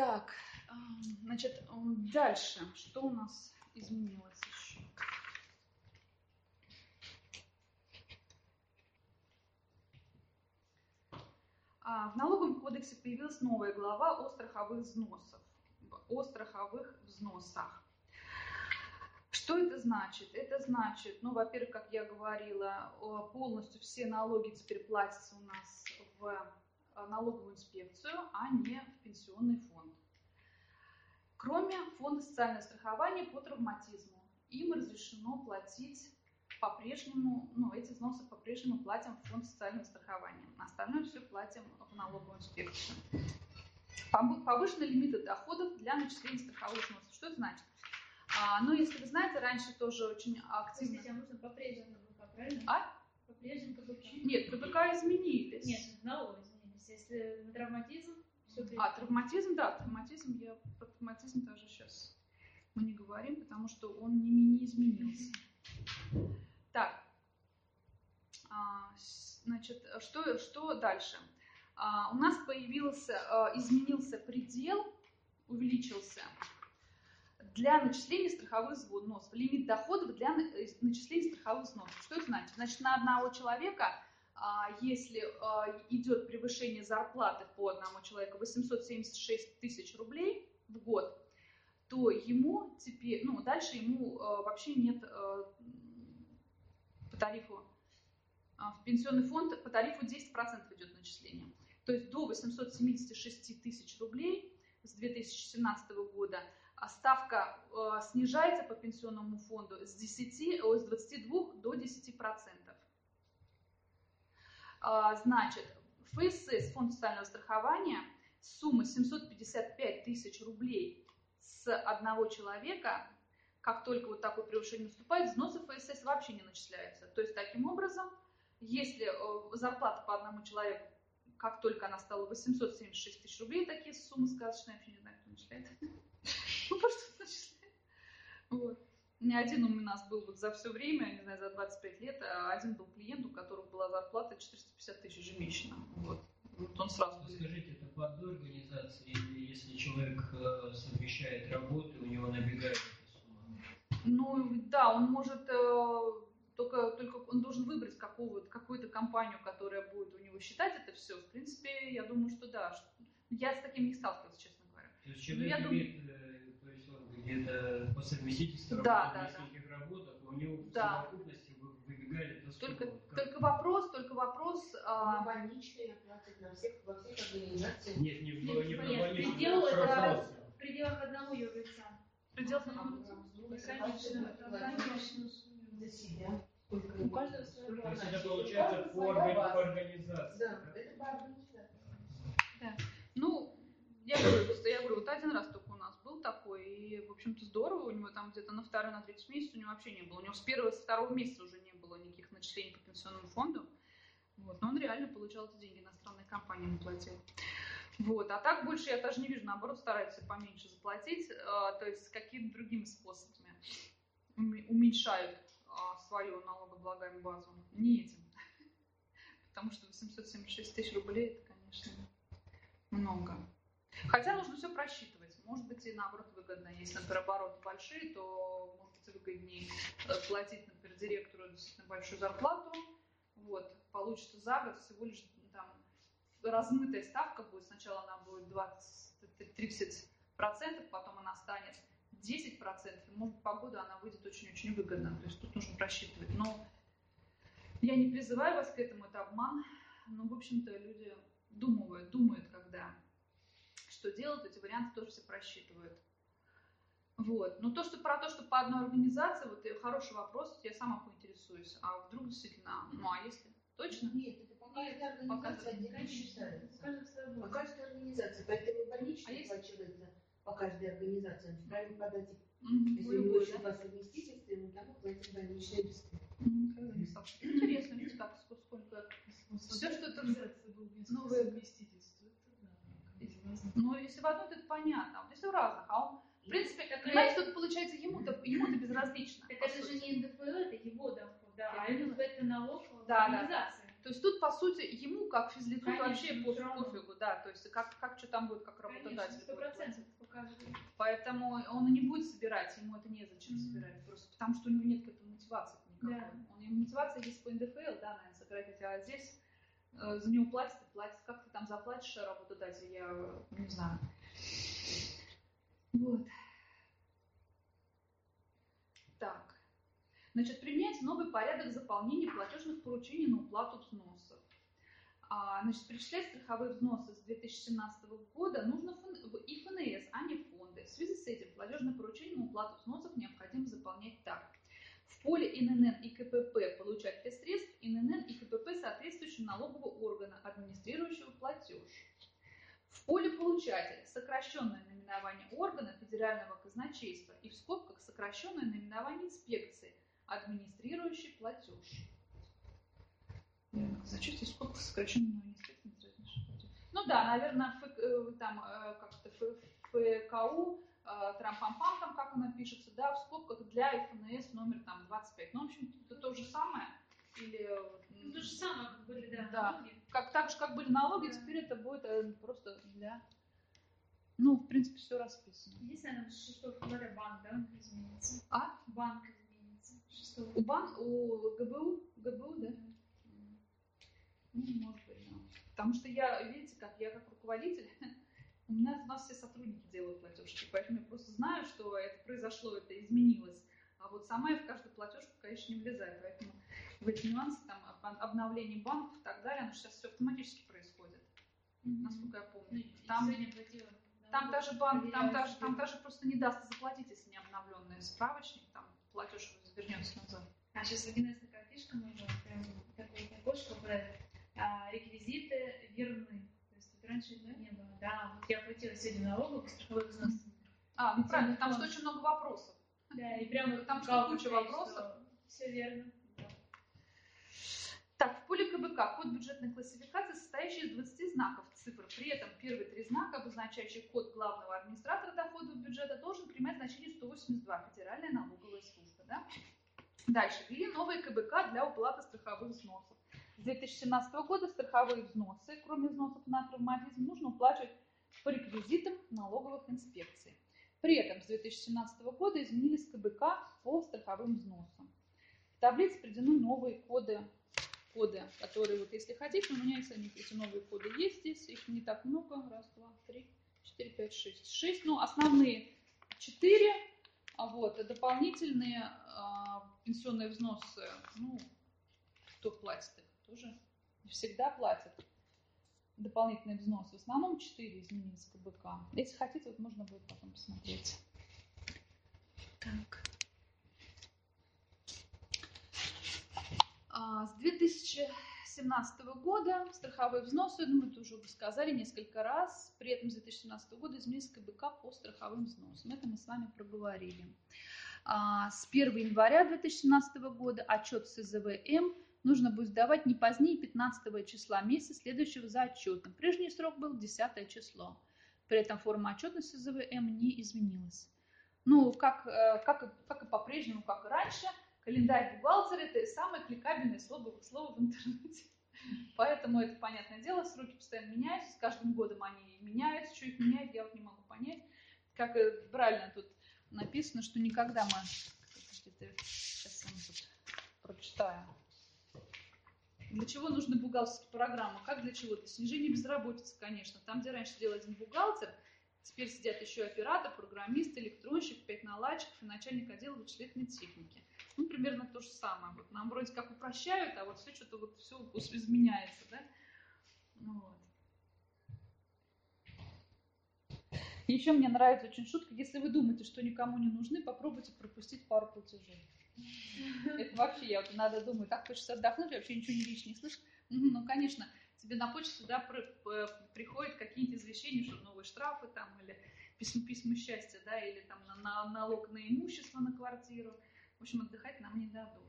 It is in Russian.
Так, значит, дальше, что у нас изменилось еще? А, в налоговом кодексе появилась новая глава о страховых взносах. О страховых взносах. Что это значит? Это значит, ну, во-первых, как я говорила, полностью все налоги теперь платятся у нас в налоговую инспекцию, а не в пенсионный фонд. Кроме фонда социального страхования по травматизму. Им разрешено платить по-прежнему, ну, эти взносы по-прежнему платим в фонд социального страхования. Остальное все платим в налоговую инспекцию. Повышенные лимиты доходов для начисления страховых взносов. Что это значит? А, ну, если вы знаете, раньше тоже очень активно... Простите, а нужно по-прежнему КБК, правильно? А? По-прежнему КБК. Нет, КБК изменились. Нет, налоги травматизм, все А, травматизм, да, травматизм, я про травматизм даже сейчас мы не говорим, потому что он не, не изменился. Так, а, значит, что, что дальше? А, у нас появился, а, изменился предел, увеличился для начисления страховых взносов, лимит доходов для э, начисления страховых взносов. Что это значит? Значит, на одного человека, если идет превышение зарплаты по одному человеку 876 тысяч рублей в год, то ему теперь, ну, дальше ему вообще нет по тарифу а, в пенсионный фонд по тарифу 10% идет начисление. То есть до 876 тысяч рублей с 2017 года а ставка э, снижается по пенсионному фонду с, 10, с 22 до 10%. А, значит, ФСС, фонд социального страхования, сумма 755 тысяч рублей с одного человека как только вот такое превышение наступает, взносы ФСС вообще не начисляются. То есть таким образом, если э, зарплата по одному человеку, как только она стала 876 тысяч рублей, такие суммы сказочные, вообще не знаю, кто начисляет. Ну, просто начисляет. Вот. Меня один у нас был вот за все время, я не знаю, за 25 лет, а один был клиент, у которого была зарплата 450 тысяч ежемесячно. Вот. Вот он сразу... Скажите, это по одной организации, или если человек э, совмещает работу, у него набегает ну, да, он может э, только, только он должен выбрать какого, какую-то компанию, которая будет у него считать это все. В принципе, я думаю, что да. Я с таким не сталкивался, честно говоря. То есть человек я имеет, думаю... Э, то где-то по совместительству да, да, нескольких да. работах, у него да. в совокупности выбегали до только, только вопрос, только вопрос... А... больничные оплаты на всех, во всех организациях. Нет, не в, не в, не в больничных. Предел это в пределах одного юрлица. В пределах одного юрлица. Конечно, конечно. За себя. У каждого своя То есть это получается по, организации. Да, это по организации. Да. Ну, я говорю, просто я говорю, вот один раз только в общем-то, здорово, у него там где-то на второй, на третий месяц у него вообще не было. У него с первого, с второго месяца уже не было никаких начислений по пенсионному фонду. Вот. Но он реально получал эти деньги, иностранные компании ему платил. Вот. А так больше я даже не вижу, наоборот, стараются поменьше заплатить, а, то есть какими-то другими способами уменьшают а, свою налогооблагаемую базу. Не этим. Потому что 876 тысяч рублей, это, конечно, много. Хотя нужно все просчитывать. Может быть, и наоборот выгодно. Если, например, обороты большие, то может быть выгоднее э, платить, например, директору действительно большую зарплату. Вот, получится за год всего лишь там размытая ставка будет. Сначала она будет 20-30%, потом она станет 10%. И, может, по году она выйдет очень-очень выгодно. То есть тут нужно просчитывать. Но я не призываю вас к этому, это обман. Но, в общем-то, люди думают, думают, когда что делать, эти варианты тоже все просчитывают. Вот. Но то, что про то, что по одной организации, вот хороший вопрос, я сама поинтересуюсь. А вдруг действительно, ну а если? Точно? Нет, это по каждой организации отдельно считается. По каждой организации. Поэтому больничный а оплачивается по каждой организации. Он вправе подать Mm-hmm. Если у него еще по совместительству, ему там платят больничные листы. Интересно, видите, как сколько. Все, что это новое совместительство. Ну, если в одной, то это понятно. А вот если в разных, а он в принципе, как понимаете, тут получается ему-то ему безразлично. Так это же не НДФЛ, это его доход, да, а НДФЛ это налог да, организации. Да. То есть тут, по сути, ему, как физлицу, Конечно, вообще пофигу, да, то есть как, как что там будет, как Конечно, работодатель сто будет процентов платить. показывает. Поэтому он и не будет собирать, ему это незачем Мгм. собирать, просто потому что у него нет к этому мотивации никакой. Да. У него мотивация есть по НДФЛ, да, наверное, сократить, а здесь за него платят платят. Как ты там заплатишь работодатель, я э, не знаю. Вот. Так. Значит, применяется новый порядок заполнения платежных поручений на уплату взносов. А, значит, перечислять страховые взносы с 2017 года нужно в и ФНС, а не фонды. В связи с этим платежное поручение на уплату взносов необходимо заполнять так. Поле ИНН и КПП получателя средств ИНН и КПП соответствующего налогового органа, администрирующего платеж. В поле получателя сокращенное наименование органа федерального казначейства и в скобках сокращенное наименование инспекции, администрирующий платеж. Зачем скобках сокращенное наименование инспекции? Ну да, наверное, Ф- э, там э, как-то Ф- ФКУ, э, трам-пам-пам, там как она пишется, да, в скобках для ФНС номер там 25. Ну, в общем, это то же самое. Или Ну, то же самое, как были, да, Да. налоги. как так же, как были налоги, Да. теперь это будет э, просто для... Ну, в принципе, все расписано. Единственное, 6 февраля банк, да, изменится. А? Банк изменится. 6 У бан, у ГБУ, ГБУ, да? Ну, может быть, да. Потому что я, видите, как я как руководитель, у меня у нас все сотрудники делают платежки, поэтому я просто знаю, что это произошло, это изменилось. А вот сама я в каждую платежку, конечно, не влезаю, поэтому в эти нюансы, там, об- обновление банков и так далее, оно сейчас все автоматически происходит, насколько я Ну, помню. и Там, сегодня платила. там даже банк, там даже, там даже просто не даст заплатить, если не обновленный справочник, там платеж вернется назад. А сейчас в 1С такая фишка нужна, прям такое окошко про а, реквизиты верны. Раньше этого не было. Да, вот я платила сегодня налогов, страховой взнос. А, ну правильно, там что очень много вопросов. Да, и прям вот Там что, куча вопросов? Все верно. Так, в поле КБК код бюджетной классификации, состоящий из 20 знаков цифр. При этом первые три знака, обозначающие код главного администратора доходов бюджета, должен принимать значение 182, Федеральная налоговая служба. Да? Дальше. Ввели новые КБК для уплаты страховых взносов. С 2017 года страховые взносы, кроме взносов на травматизм, нужно уплачивать по реквизитам налоговых инспекций. При этом с 2017 года изменились КБК по страховым взносам. В таблице приведены новые коды, коды, которые, вот если хотите, у меня они, эти новые коды есть здесь, их не так много, раз, два, три, четыре, пять, шесть, шесть, ну, основные четыре, а вот, а дополнительные а, пенсионные взносы, ну, кто платит их, тоже не всегда платят дополнительные взносы. В основном 4 изменились КБК. Если хотите, вот можно будет потом посмотреть. Так. А, С 2017 года страховые взносы, ну, мы это уже сказали несколько раз, при этом с 2017 года изменились КБК по страховым взносам. Это мы с вами проговорили. А, С 1 января 2017 года отчет СЗВМ нужно будет сдавать не позднее 15 числа месяца, следующего за отчетом. Прежний срок был 10 число. При этом форма отчетности ЗВМ не изменилась. Ну, как, э, как, как и по-прежнему, как и раньше, календарь бухгалтера – это самое кликабельное слово, слово в интернете. Поэтому это понятное дело, сроки постоянно меняются, с каждым годом они меняются, что их меняет, я вот не могу понять. Как э, правильно тут написано, что никогда мы... Сейчас я тут прочитаю. Для чего нужны бухгалтерские программы? Как для чего? Для снижения безработицы, конечно. Там, где раньше делал один бухгалтер, теперь сидят еще оператор, программист, электронщик, пять наладчиков и начальник отдела вычислительной техники. Ну, примерно то же самое. Вот нам вроде как упрощают, а вот все что-то вот все изменяется, да? Ну, вот. Еще мне нравится очень шутка. Если вы думаете, что никому не нужны, попробуйте пропустить пару платежей. Это вообще, я вот надо думать, так хочется отдохнуть, вообще ничего не не слышишь. Ну, конечно, тебе на почту да, приходят какие-то извещения, что новые штрафы там, или письма, письма счастья, да, или там на, на- налог на имущество на квартиру. В общем, отдыхать нам не дадут.